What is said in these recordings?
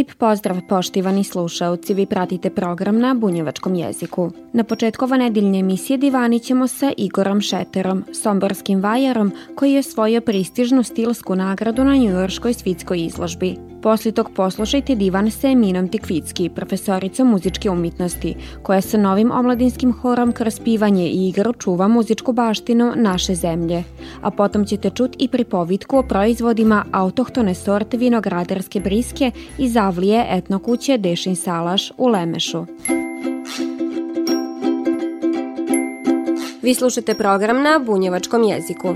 Lip pozdrav poštivani slušaoci, vi pratite program na bunjevačkom jeziku. Na početku ove nedeljne emisije divanit ćemo sa Igorom Šeterom, somborskim vajarom koji je osvojio pristižnu stilsku nagradu na njujorškoj svitskoj izložbi. Posle tog poslušajte divan sa Eminom Tikvicki, profesorica muzičke umetnosti, koja sa novim omladinskim horom kroz pivanje i igru čuva muzičku baštinu naše zemlje. A potom ćete čut i pripovitku o proizvodima autohtone sorte vinogradarske briske i zavlije etnokuće Dešin Salaš u Lemešu. Vi slušate program na bunjevačkom jeziku.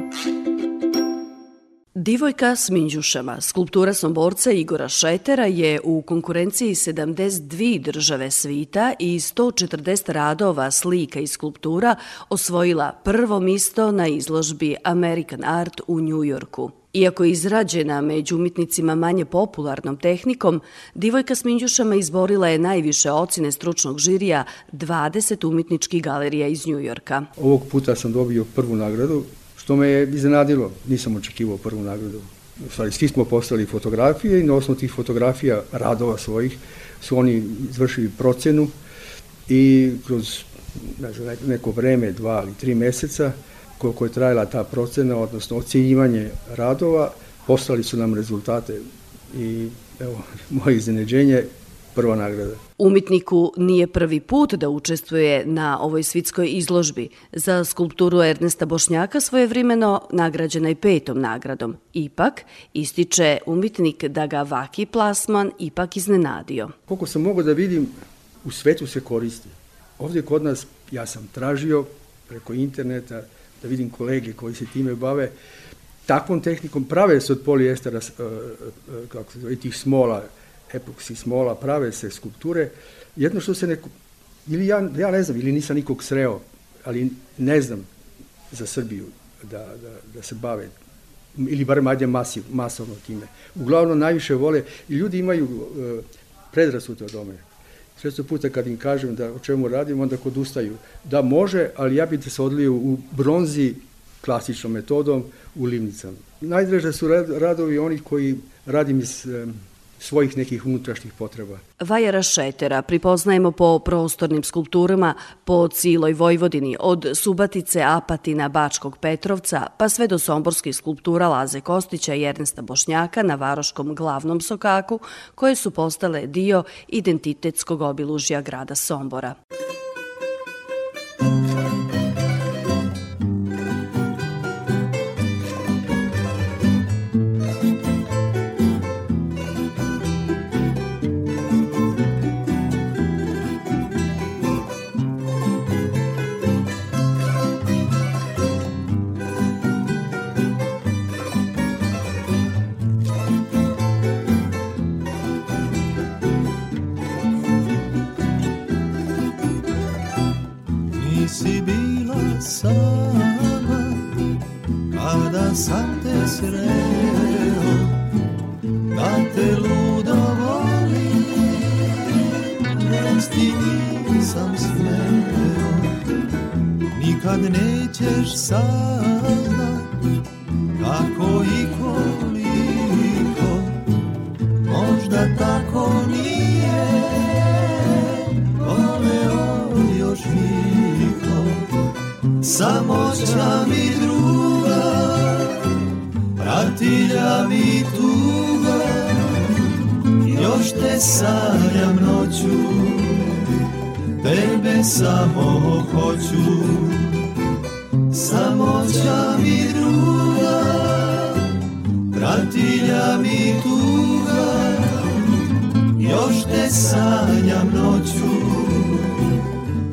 Divojka s minđušama, skulptura somborca Igora Šetera je u konkurenciji 72 države svita i 140 radova, slika i skulptura osvojila prvo misto na izložbi American Art u Njujorku. Iako je izrađena među umetnicima manje popularnom tehnikom, Divojka s minđušama izborila je najviše ocine stručnog žirija 20 umetničkih galerija iz Njujorka. Ovog puta sam dobio prvu nagradu što me je iznenadilo. Nisam očekivao prvu nagradu. U stvari, svi smo postali fotografije i na osnovu tih fotografija, radova svojih, su oni izvršili procenu i kroz ne znam, neko vreme, dva ili tri meseca, koliko je trajala ta procena, odnosno ocjenjivanje radova, poslali su nam rezultate i evo, moje iznenađenje prva nagrada. Umetniku nije prvi put da učestvuje na ovoj svitskoj izložbi. Za skulpturu Ernesta Bošnjaka svojevremeno nagrađena je petom nagradom. Ipak, ističe umetnik da ga vaki plasman ipak iznenadio. Koliko sam mogao da vidim, u svetu se koristi. Ovde kod nas, ja sam tražio preko interneta da vidim kolege koji se time bave, takvom tehnikom prave se od polijestera, e, e, e, kako se zove, tih smola, epoksi smola, prave se skulpture, jedno što se neko, ili ja, ja ne znam, ili nisam nikog sreo, ali ne znam za Srbiju da, da, da se bave ili barem ajde masiv, masovno time. Uglavnom najviše vole i ljudi imaju uh, predrasute o tome. Često puta kad im kažem da o čemu radim, onda kod ustaju. Da može, ali ja bih se odlio u bronzi klasičnom metodom u livnicama. Najdraže su radovi onih koji radim iz um, svojih nekih unutrašnjih potreba. Vajara Šetera pripoznajemo po prostornim skulpturama po ciloj Vojvodini, od Subatice, Apatina, Bačkog Petrovca, pa sve do somborskih skulptura Laze Kostića i Ernesta Bošnjaka na Varoškom glavnom sokaku, koje su postale dio identitetskog obilužja grada Sombora. si bila sama Kada sam te sreo Da te ludo volim Resti nisam smeo. Nikad nećeš sada Kako i koliko Možda tako nije. samoća mi druga, pratilja mi tuga, još te sanjam noću, tebe samo hoću, samoća mi druga, pratilja mi tuga, još te sanjam noću,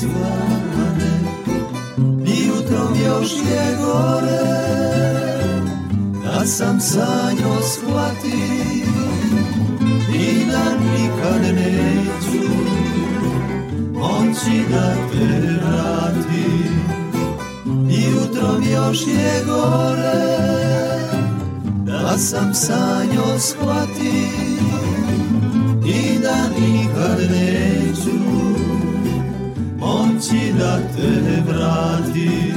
svane I jutrom još je gore Da sam sanjo shvatim. I da nikad neću Moći da te vratim I jutrom još je gore Da sam sanjo shvatim. I da nikad neću Moći da te vratim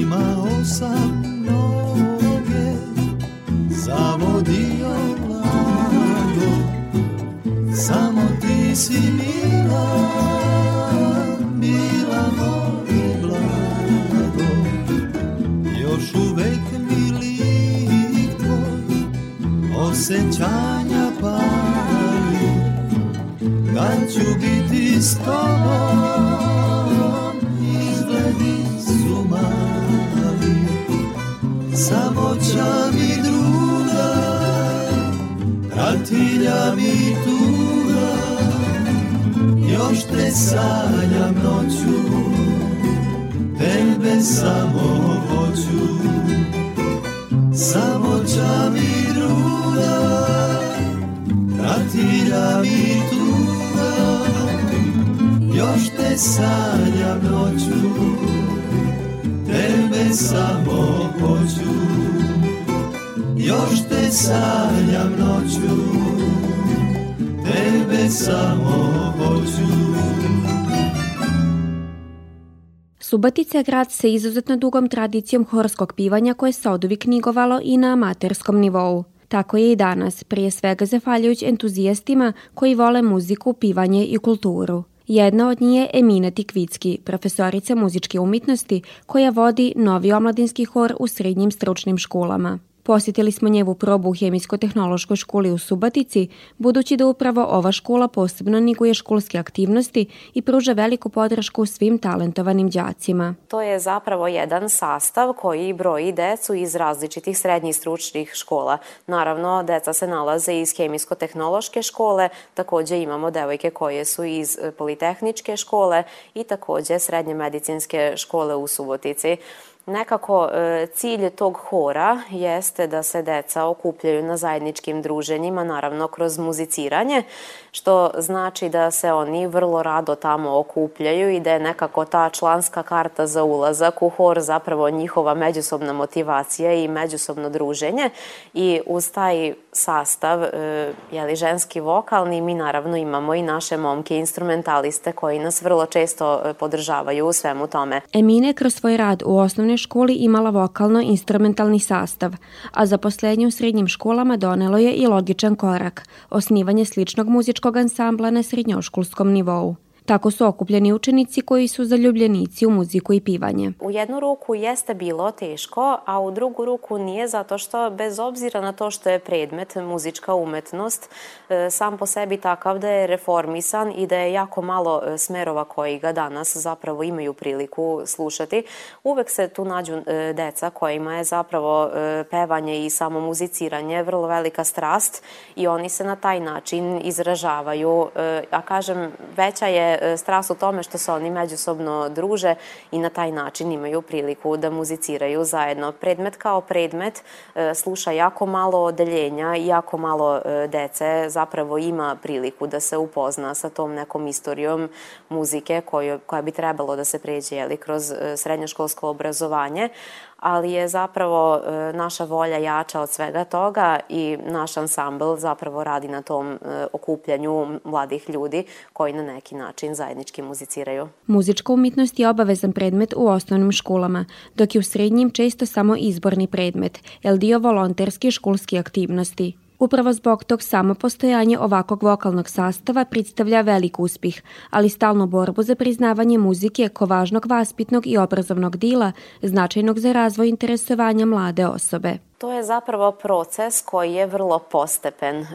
Imao sam Osjećanja pali Kad ću biti s tobom. Izgledi su mali Samoća mi druga Pratilja mi tuga. Još te sanjam noću Tebe samo hoću. Samoća mi druga Pratilja mi tuga Još te sanjam noću Tebe samo hoću Još te sanjam noću Tebe samo hoću Subotica je grad sa izuzetno dugom tradicijom horskog pivanja koje se oduvijek nigovalo i na amaterskom nivou. Tako je i danas, prije svega zahvaljujući entuzijastima koji vole muziku, pivanje i kulturu. Jedna od njih je Emina Tikvicki, profesorica muzičke umjetnosti koja vodi novi omladinski hor u srednjim stručnim školama. Posjetili smo njevu probu u Hemijsko-tehnološkoj školi u Subatici, budući da upravo ova škola posebno niguje školske aktivnosti i pruža veliku podršku svim talentovanim đacima. To je zapravo jedan sastav koji broji decu iz različitih srednjih stručnih škola. Naravno, deca se nalaze iz Hemijsko-tehnološke škole, takođe imamo devojke koje su iz Politehničke škole i takođe srednje medicinske škole u Subotici. Nekako e, cilj tog hora jeste da se deca okupljaju na zajedničkim druženjima, naravno kroz muziciranje, što znači da se oni vrlo rado tamo okupljaju i da je nekako ta članska karta za ulazak u hor zapravo njihova međusobna motivacija i međusobno druženje i uz taj sastav, e, jeli ženski vokalni, mi naravno imamo i naše momke instrumentaliste koji nas vrlo često e, podržavaju u svemu tome. Emine kroz svoj rad u osnovnoj školi imala vokalno-instrumentalni sastav, a zaposlenje u srednjim školama donelo je i logičan korak, osnivanje sličnog muzičkog ansambla na srednjoškolskom nivou. Tako su okupljeni učenici koji su zaljubljenici u muziku i pivanje. U jednu ruku jeste bilo teško, a u drugu ruku nije zato što bez obzira na to što je predmet muzička umetnost e, sam po sebi takav da je reformisan i da je jako malo e, smerova koji ga danas zapravo imaju priliku slušati. Uvek se tu nađu e, deca kojima je zapravo pevanje i samo muziciranje vrlo velika strast i oni se na taj način izražavaju. A kažem, veća je E, strast u tome što se oni međusobno druže i na taj način imaju priliku da muziciraju zajedno. Predmet kao predmet e, sluša jako malo odeljenja jako malo e, dece zapravo ima priliku da se upozna sa tom nekom istorijom muzike koju, koja bi trebalo da se pređe jeli, kroz srednjoškolsko obrazovanje, ali je zapravo e, naša volja jača od svega toga i naš ansambl zapravo radi na tom e, okupljanju mladih ljudi koji na neki način zajednički muziciraju. Muzička umetnost je obavezan predmet u osnovnim školama, dok je u srednjim često samo izborni predmet, el dio volonterske školske aktivnosti. Upravo zbog tog samo postojanje ovakvog vokalnog sastava predstavlja velik uspih, ali stalnu borbu za priznavanje muzike ko važnog vaspitnog i obrazovnog dila, značajnog za razvoj interesovanja mlade osobe. To je zapravo proces koji je vrlo postepen. E,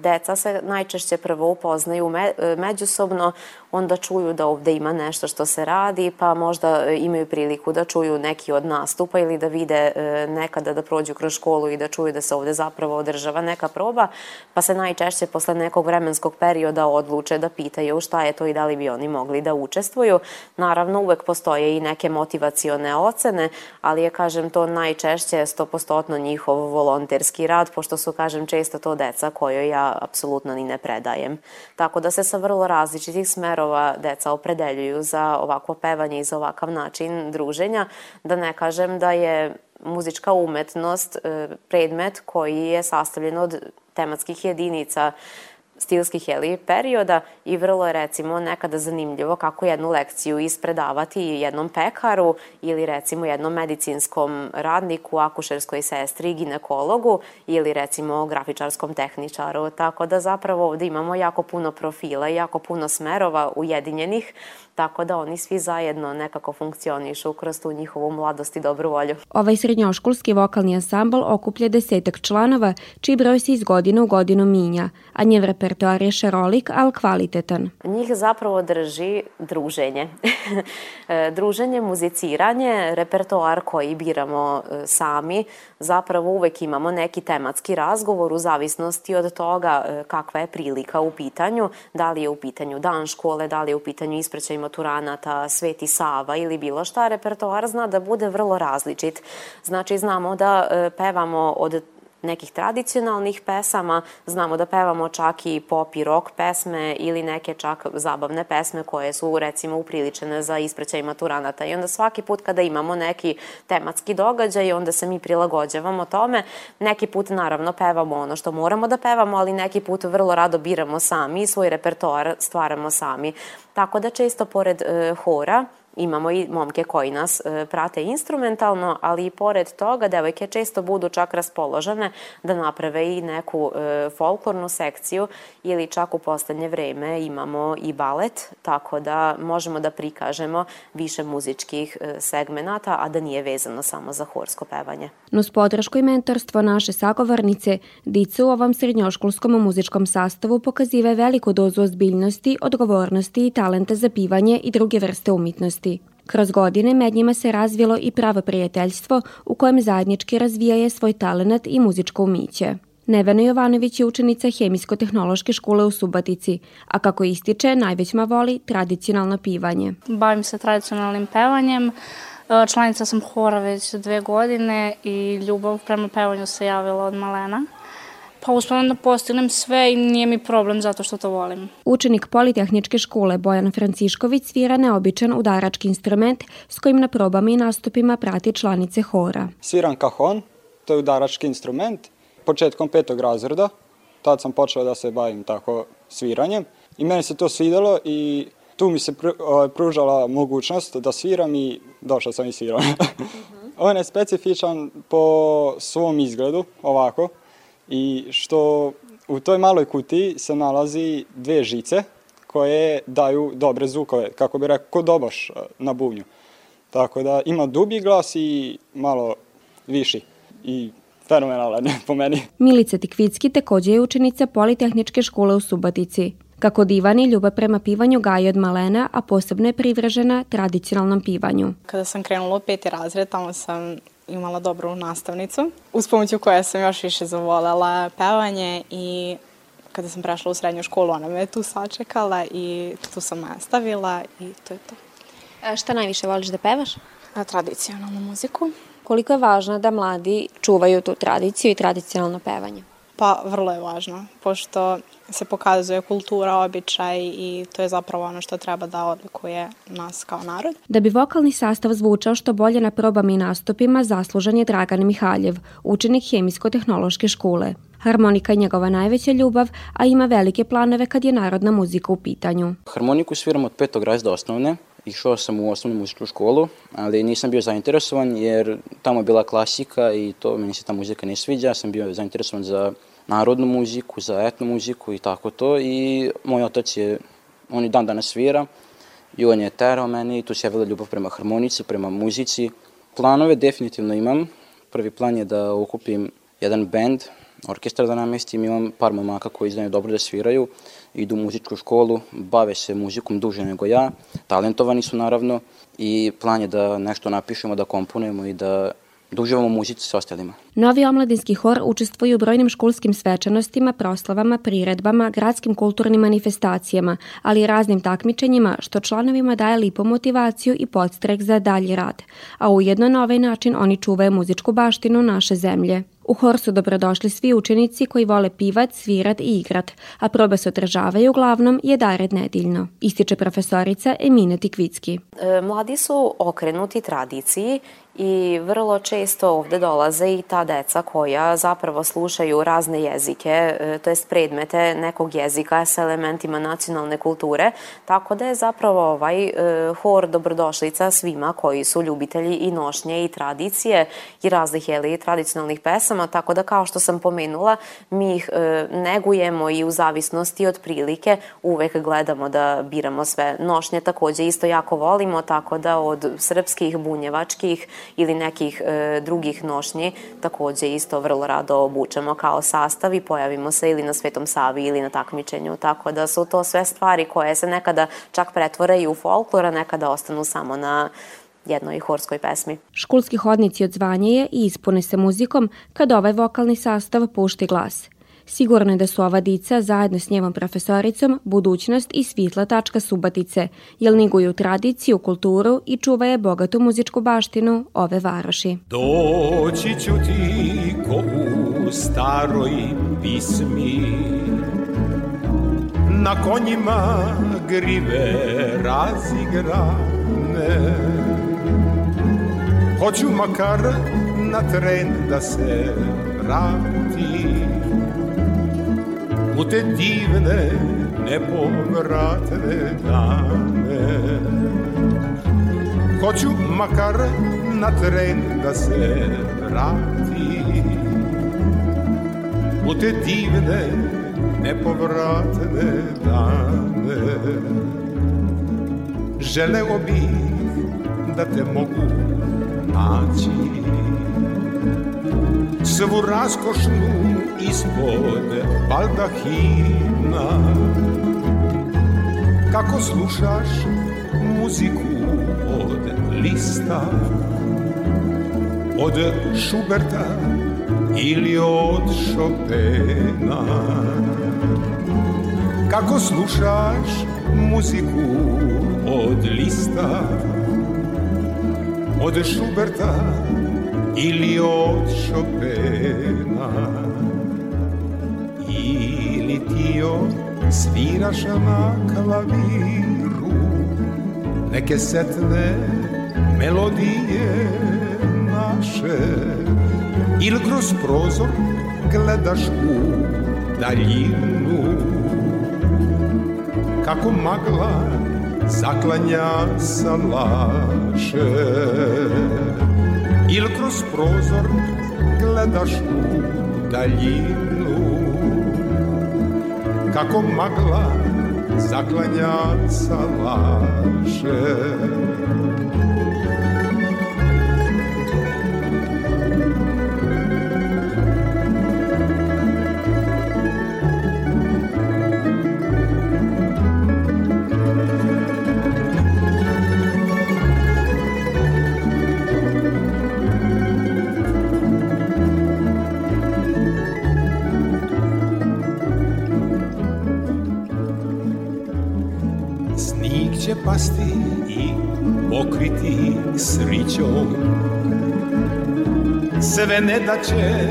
deca se najčešće prvo upoznaju e, međusobno, onda čuju da ovde ima nešto što se radi, pa možda imaju priliku da čuju neki od nastupa ili da vide e, nekada da prođu kroz školu i da čuju da se ovde zapravo održava neka proba, pa se najčešće posle nekog vremenskog perioda odluče da pitaju šta je to i da li bi oni mogli da učestvuju. Naravno, uvek postoje i neke motivacione ocene, ali je, kažem, to najčešće 100% njihov volonterski rad, pošto su, kažem, često to deca kojoj ja apsolutno ni ne predajem. Tako da se sa vrlo različitih smerova deca opredeljuju za ovakvo pevanje i za ovakav način druženja, da ne kažem da je muzička umetnost e, predmet koji je sastavljen od tematskih jedinica stilskih jeli, perioda i vrlo je recimo nekada zanimljivo kako jednu lekciju ispredavati jednom pekaru ili recimo jednom medicinskom radniku, akušerskoj sestri, ginekologu ili recimo grafičarskom tehničaru. Tako da zapravo ovde imamo jako puno profila i jako puno smerova ujedinjenih tako da oni svi zajedno nekako funkcionišu kroz tu njihovu mladost i dobru volju. Ovaj srednjoškolski vokalni ansambl okuplja desetak članova, čiji broj se iz godine u godinu minja, a njev repertoar je šarolik, ali kvalitetan. Njih zapravo drži druženje. E, druženje, muziciranje, repertoar koji biramo e, sami, zapravo uvek imamo neki tematski razgovor u zavisnosti od toga e, kakva je prilika u pitanju, da li je u pitanju dan škole, da li je u pitanju ispraćaj maturanata, Sveti Sava ili bilo šta, repertoar zna da bude vrlo različit. Znači, znamo da e, pevamo od nekih tradicionalnih pesama, znamo da pevamo čak i pop i rock pesme ili neke čak zabavne pesme koje su recimo upriličene za isprećaj maturanata i onda svaki put kada imamo neki tematski događaj onda se mi prilagođavamo tome. Neki put naravno pevamo ono što moramo da pevamo, ali neki put vrlo rado biramo sami i svoj repertoar stvaramo sami. Tako da često pored e, hora Imamo i momke koji nas e, prate instrumentalno, ali i pored toga devojke često budu čak raspoložene da naprave i neku e, folklornu sekciju ili čak u poslednje vreme imamo i balet, tako da možemo da prikažemo više muzičkih e, segmenata, a da nije vezano samo za horsko pevanje. Nus podršku i mentorstvo naše sagovornice, Dica u ovom srednjoškolskom muzičkom sastavu pokazive veliku dozu ozbiljnosti, odgovornosti i talenta za pivanje i druge vrste umetnosti umetnosti. Kroz godine med njima se razvilo i pravo prijateljstvo u kojem zajednički razvijaje svoj talenat i muzičko umiće. Nevena Jovanović je učenica Hemijsko-tehnološke škole u Subatici, a kako ističe, najvećma voli tradicionalno pivanje. Bavim se tradicionalnim pevanjem, članica sam hora već dve godine i ljubav prema pevanju se javila od malena. Pa uspevam da postignem sve i nije mi problem zato što to volim. Učenik Politehničke škole Bojan Francišković svira neobičan udarački instrument s kojim na probama i nastupima prati članice hora. Sviram kahon, to je udarački instrument. Početkom petog razreda, tad sam počeo da se bavim tako sviranjem i meni se to svidelo i tu mi se ovaj, pružala mogućnost da sviram i došao sam i svirao. On je specifičan po svom izgledu, ovako, i što u toj maloj kutiji se nalazi dve žice koje daju dobre zvukove, kako bi rekao, ko doboš e, na bubnju. Tako da ima dublji glas i malo viši i fenomenalan po meni. Milica Tikvicki takođe je učenica Politehničke škole u Subatici. Kako divan i ljubav prema pivanju gaje od malena, a posebno je privržena tradicionalnom pivanju. Kada sam krenula u peti razred, tamo sam imala dobru nastavnicu, uz pomoću koje sam još više zavolela pevanje i kada sam prešla u srednju školu, ona me tu sačekala i tu sam nastavila i to je to. A šta najviše voliš da pevaš? A, tradicionalnu muziku. Koliko je važno da mladi čuvaju tu tradiciju i tradicionalno pevanje? Pa, vrlo je važno, pošto se pokazuje kultura, običaj i to je zapravo ono što treba da odlikuje nas kao narod. Da bi vokalni sastav zvučao što bolje na probama i nastupima, zaslužan je Dragan Mihaljev, učenik Hemijsko-tehnološke škole. Harmonika je njegova najveća ljubav, a ima velike planove kad je narodna muzika u pitanju. Harmoniku sviram od petog razda osnovne, Išao sam u osnovnu muzičku školu, ali nisam bio zainteresovan jer tamo je bila klasika i to meni se ta muzika ne sviđa. Sam bio zainteresovan za narodnu muziku, za etnu muziku i tako to i moj otac je, on i dan danas svira i on je terao meni i tu se javila ljubav prema harmonici, prema muzici. Planove definitivno imam. Prvi plan je da okupim jedan band, orkestar da namestim, imam par momaka koji znaju dobro da sviraju, idu u muzičku školu, bave se muzikom duže nego ja, talentovani su naravno i plan je da nešto napišemo, da komponujemo i da da uživamo muzici sa ostalima. Novi omladinski hor učestvuje u brojnim školskim svečanostima, proslavama, priredbama, gradskim kulturnim manifestacijama, ali i raznim takmičenjima, što članovima daje lipo motivaciju i podstrek za dalji rad. A ujedno na ovaj način oni čuvaju muzičku baštinu naše zemlje. U hor su dobrodošli svi učenici koji vole pivat, svirat i igrat, a probe se održavaju uglavnom jedared nedeljno, ističe profesorica Emina Tikvicki. E, mladi su okrenuti tradiciji i vrlo često ovde dolaze i ta deca koja zapravo slušaju razne jezike, e, to jest predmete nekog jezika sa elementima nacionalne kulture, tako da je zapravo ovaj e, hor dobrodošlica svima koji su ljubitelji i nošnje i tradicije i raznih jeli, tradicionalnih pesama, tako da kao što sam pomenula, mi ih e, negujemo i u zavisnosti od prilike uvek gledamo da biramo sve nošnje, takođe isto jako volimo, tako da od srpskih, bunjevačkih, ili nekih e, drugih nošnji takođe isto vrlo rado obučemo kao sastav i pojavimo se ili na Svetom Savi ili na takmičenju, tako da su to sve stvari koje se nekada čak pretvore i u folklor, a nekada ostanu samo na jednoj horskoj pesmi. Školski hodnici odzvanje je i ispune se muzikom kad ovaj vokalni sastav pušti glas. Sigurno je da su ova dica zajedno s njevom profesoricom budućnost i svitla tačka Subatice, jer niguju tradiciju, kulturu i čuvaju bogatu muzičku baštinu ove varoši. Doći ću ti ko u staroj pismi. Na konjima grive razigrane. Hoću makar na tren da se vratim u te divne, nepovratne dane. Hoću makar na tren da se vrati u te divne, nepovratne dane. Želeo bih da te mogu naći svu raskošnu ispod baldahina Kako slušaš muziku od lista? Od Šuberta ili od Chopina? Kako slušaš muziku od lista? Od Šuberta ili od Chopina. Ili tio sviraš na klaviru neke setne melodije naše. Ili kroz prozor gledaš u daljinu kako magla zaklanja salaše ili kroz prozor gledaš u daljinu? Kako magla zaklanja salaše pasti i pokriti srićom Sve ne da će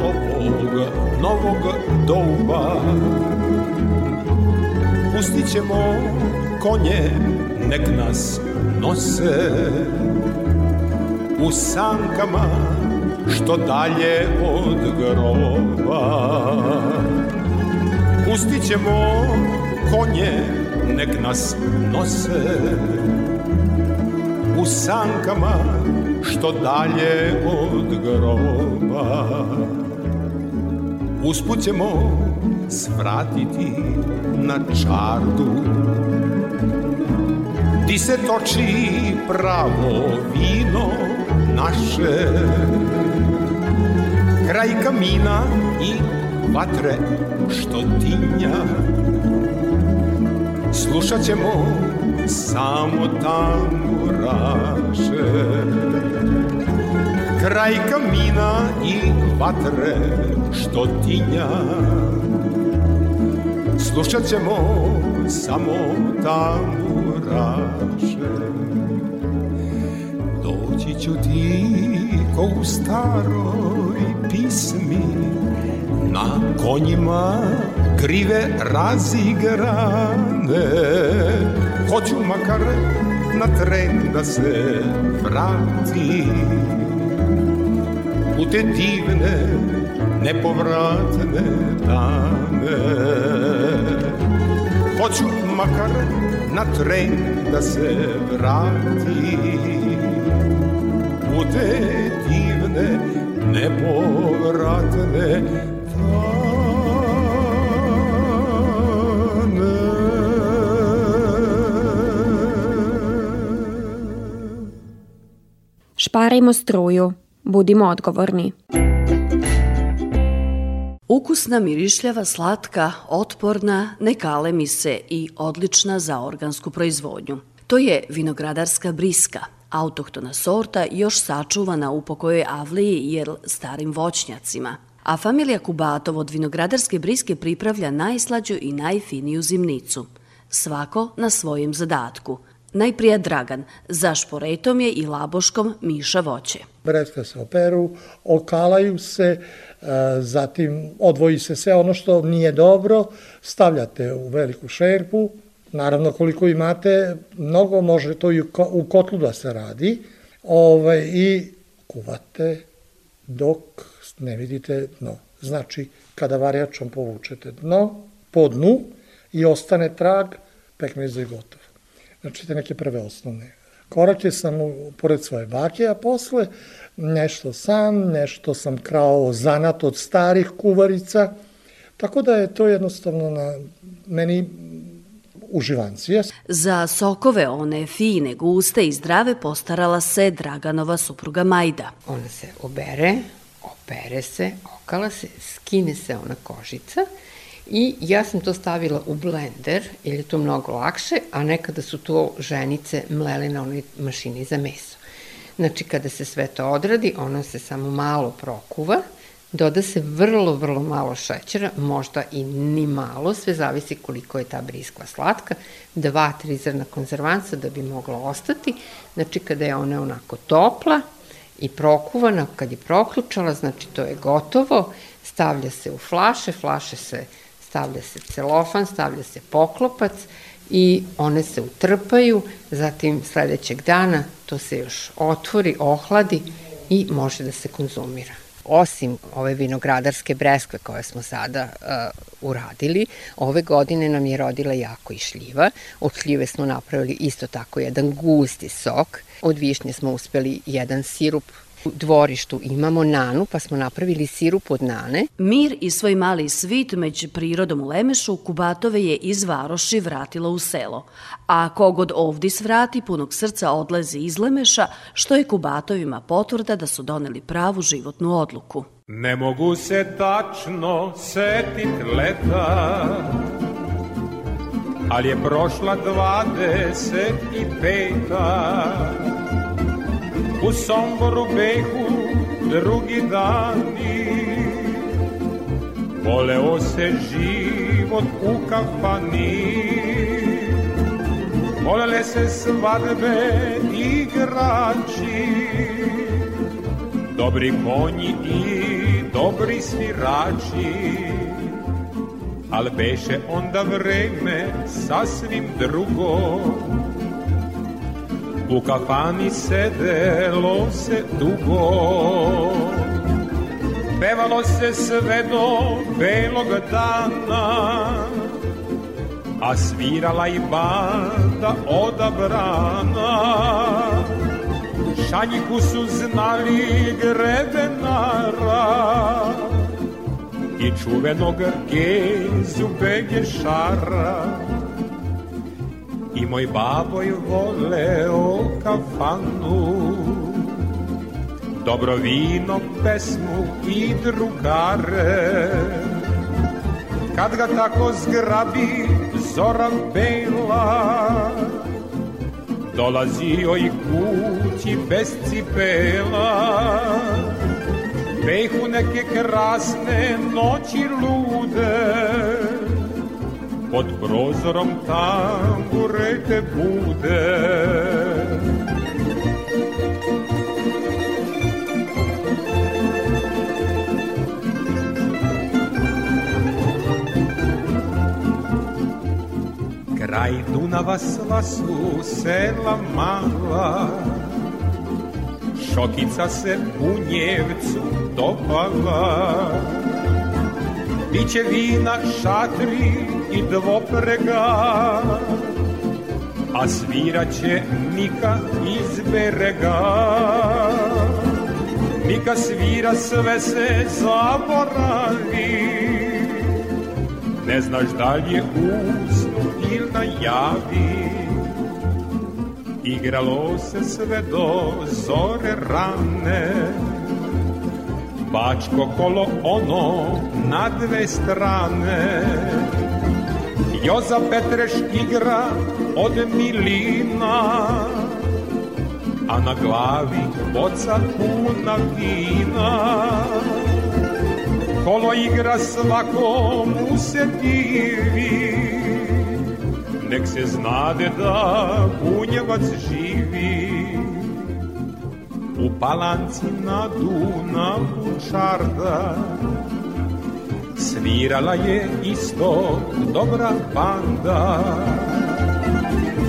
ovog novog doba. Pustit ćemo konje, nek nas nose. U sankama što dalje od groba. Pustit ćemo konje, nek nas nose u sankama što dalje od groba. Usput ćemo svratiti na čardu. Di se toči pravo vino naše. Kraj kamina i vatre što tinja Slušat ćemo samo tamburaše. Kraj kamina i vatre što tinja Slušat ćemo samo tamburaše. Doći ću ti ko u staroj pismi Na konjima krive razigrane Hoću makar na tren da se vratim. U te divne, nepovratne dane. Hoću makar na tren da se vratim. U te divne, nepovratne Šparajmo struju, budimo odgovorni. Ukusna, mirišljava, slatka, otporna, ne kalemi se i odlična za organsku proizvodnju. To je vinogradarska briska, autohtona sorta još sačuvana u pokojoj Avliji jer starim voćnjacima. A familija Kubatov od vinogradarske briske pripravlja najslađu i najfiniju zimnicu. Svako na svojem zadatku – Najprije Dragan, za šporetom je i laboškom Miša voće. Breske se operu, okalaju se, e, zatim odvoji se sve ono što nije dobro, stavljate u veliku šerpu, naravno koliko imate, mnogo može to i u kotlu da se radi, ovaj, i kuvate dok ne vidite dno. Znači, kada varjačom povučete dno, po dnu i ostane trag, pekmez je gotov. Znači, te neke prve osnovne korake sam u, pored svoje bake, a posle nešto sam, nešto sam krao zanat od starih kuvarica, tako da je to jednostavno na meni uživancije. Za sokove one fine, guste i zdrave postarala se Draganova supruga Majda. Ona se obere, opere se, okala se, skine se ona kožica I ja sam to stavila u blender, jer je to mnogo lakše, a nekada su to ženice mlele na onoj mašini za meso. Znači, kada se sve to odradi, ono se samo malo prokuva, doda se vrlo, vrlo malo šećera, možda i ni malo, sve zavisi koliko je ta briskva slatka, dva, tri zrna konzervansa da bi mogla ostati. Znači, kada je ona onako topla i prokuvana, kad je proključala, znači to je gotovo, stavlja se u flaše, flaše se stavlja se celofan, stavlja se poklopac i one se utrpaju, zatim sledećeg dana to se još otvori, ohladi i može da se konzumira. Osim ove vinogradarske breskve koje smo sada uh, uradili, ove godine nam je rodila jako i šljiva. Od šljive smo napravili isto tako jedan gusti sok. Od višnje smo uspeli jedan sirup U dvorištu imamo nanu, pa smo napravili sirup od nane. Mir i svoj mali svit među prirodom u Lemešu Kubatove je iz Varoši vratila u selo. A kogod ovdje svrati, punog srca odlezi iz Lemeša, što je Kubatovima potvrda da su doneli pravu životnu odluku. Ne mogu se tačno setit leta, ali je prošla dvadeset i peta U Somboru behu drugi dani. Voleo se život u kafani. Volele se svadbe igrači. Dobri konji i dobri svirači. Al beše onda vreme sasvim drugo U kafani sedelo se dugo. Pevalo se sve do belog dana A svirala i banda odabrana. Šanjiku su znali grebenara I čuvenog gezu begešara I moj baboj voleo kafanu. Dobro vino, pesmu i drugare. Kad ga tako zgrabi zora bela Dolazio i kući bez cipela. Behu neke krasne noći lude Pod prozorom tamburete bude. Kraj Dunava sva su sela mala. Šokica se u Njevcu dopala Biće vina, šatri i dvoprega A sviraće Mika iz berega. Mika svira sve se zaboravi. Ne znaš da li je usnu ili najavi Igralo se sve do zore rane Bačko kolo ono na dve strane. Joza Petreš igra od milina A na glavi boca puna vina. Kolo igra svakomu se divi Nek se znade da bunjevac živi U palanci na Dunavu čarda. Svirala je isto dobra banda.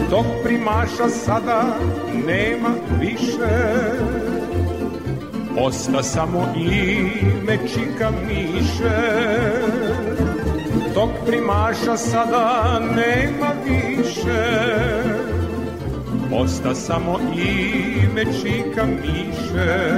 Tog primaša sada nema više. Osta samo ime čika miše. Tog primaša sada nema više Osta samo ime čika miše.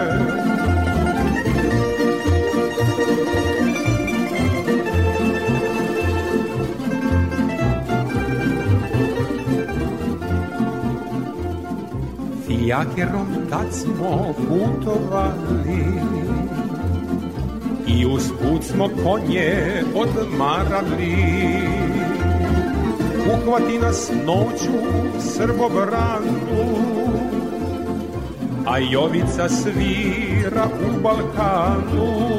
Fijakerom tad smo putovali I usput smo konje odmarali Uhvati nas noću srbobranu A Jovica svira u Balkanu.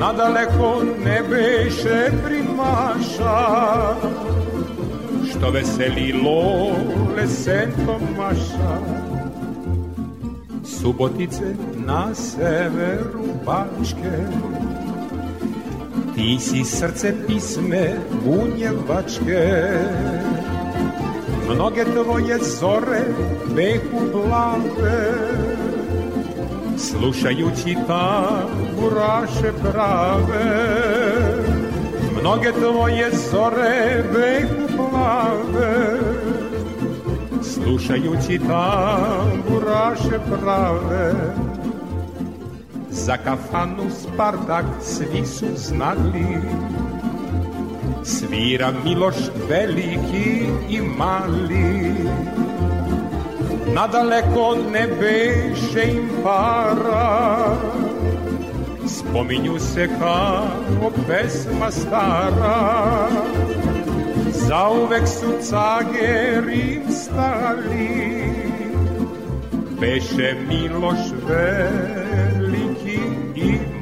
Nadaleko ne beše primaša Što veseli lole sentomaša Subotice na severu Bačke Ti si srce pisme bunjevačke. Mnoge tvoje zore behu plave Slušajući tamburaše prave Mnoge tvoje zore behu plave. Slušajući tamburaše prave Za kafanu Spartak svi su znali. Svira Miloš veliki i mali. Nadaleko ne beše im para. Spominju se kao pesma stara. Zauvek su cagerim stali. Beše Miloš veliki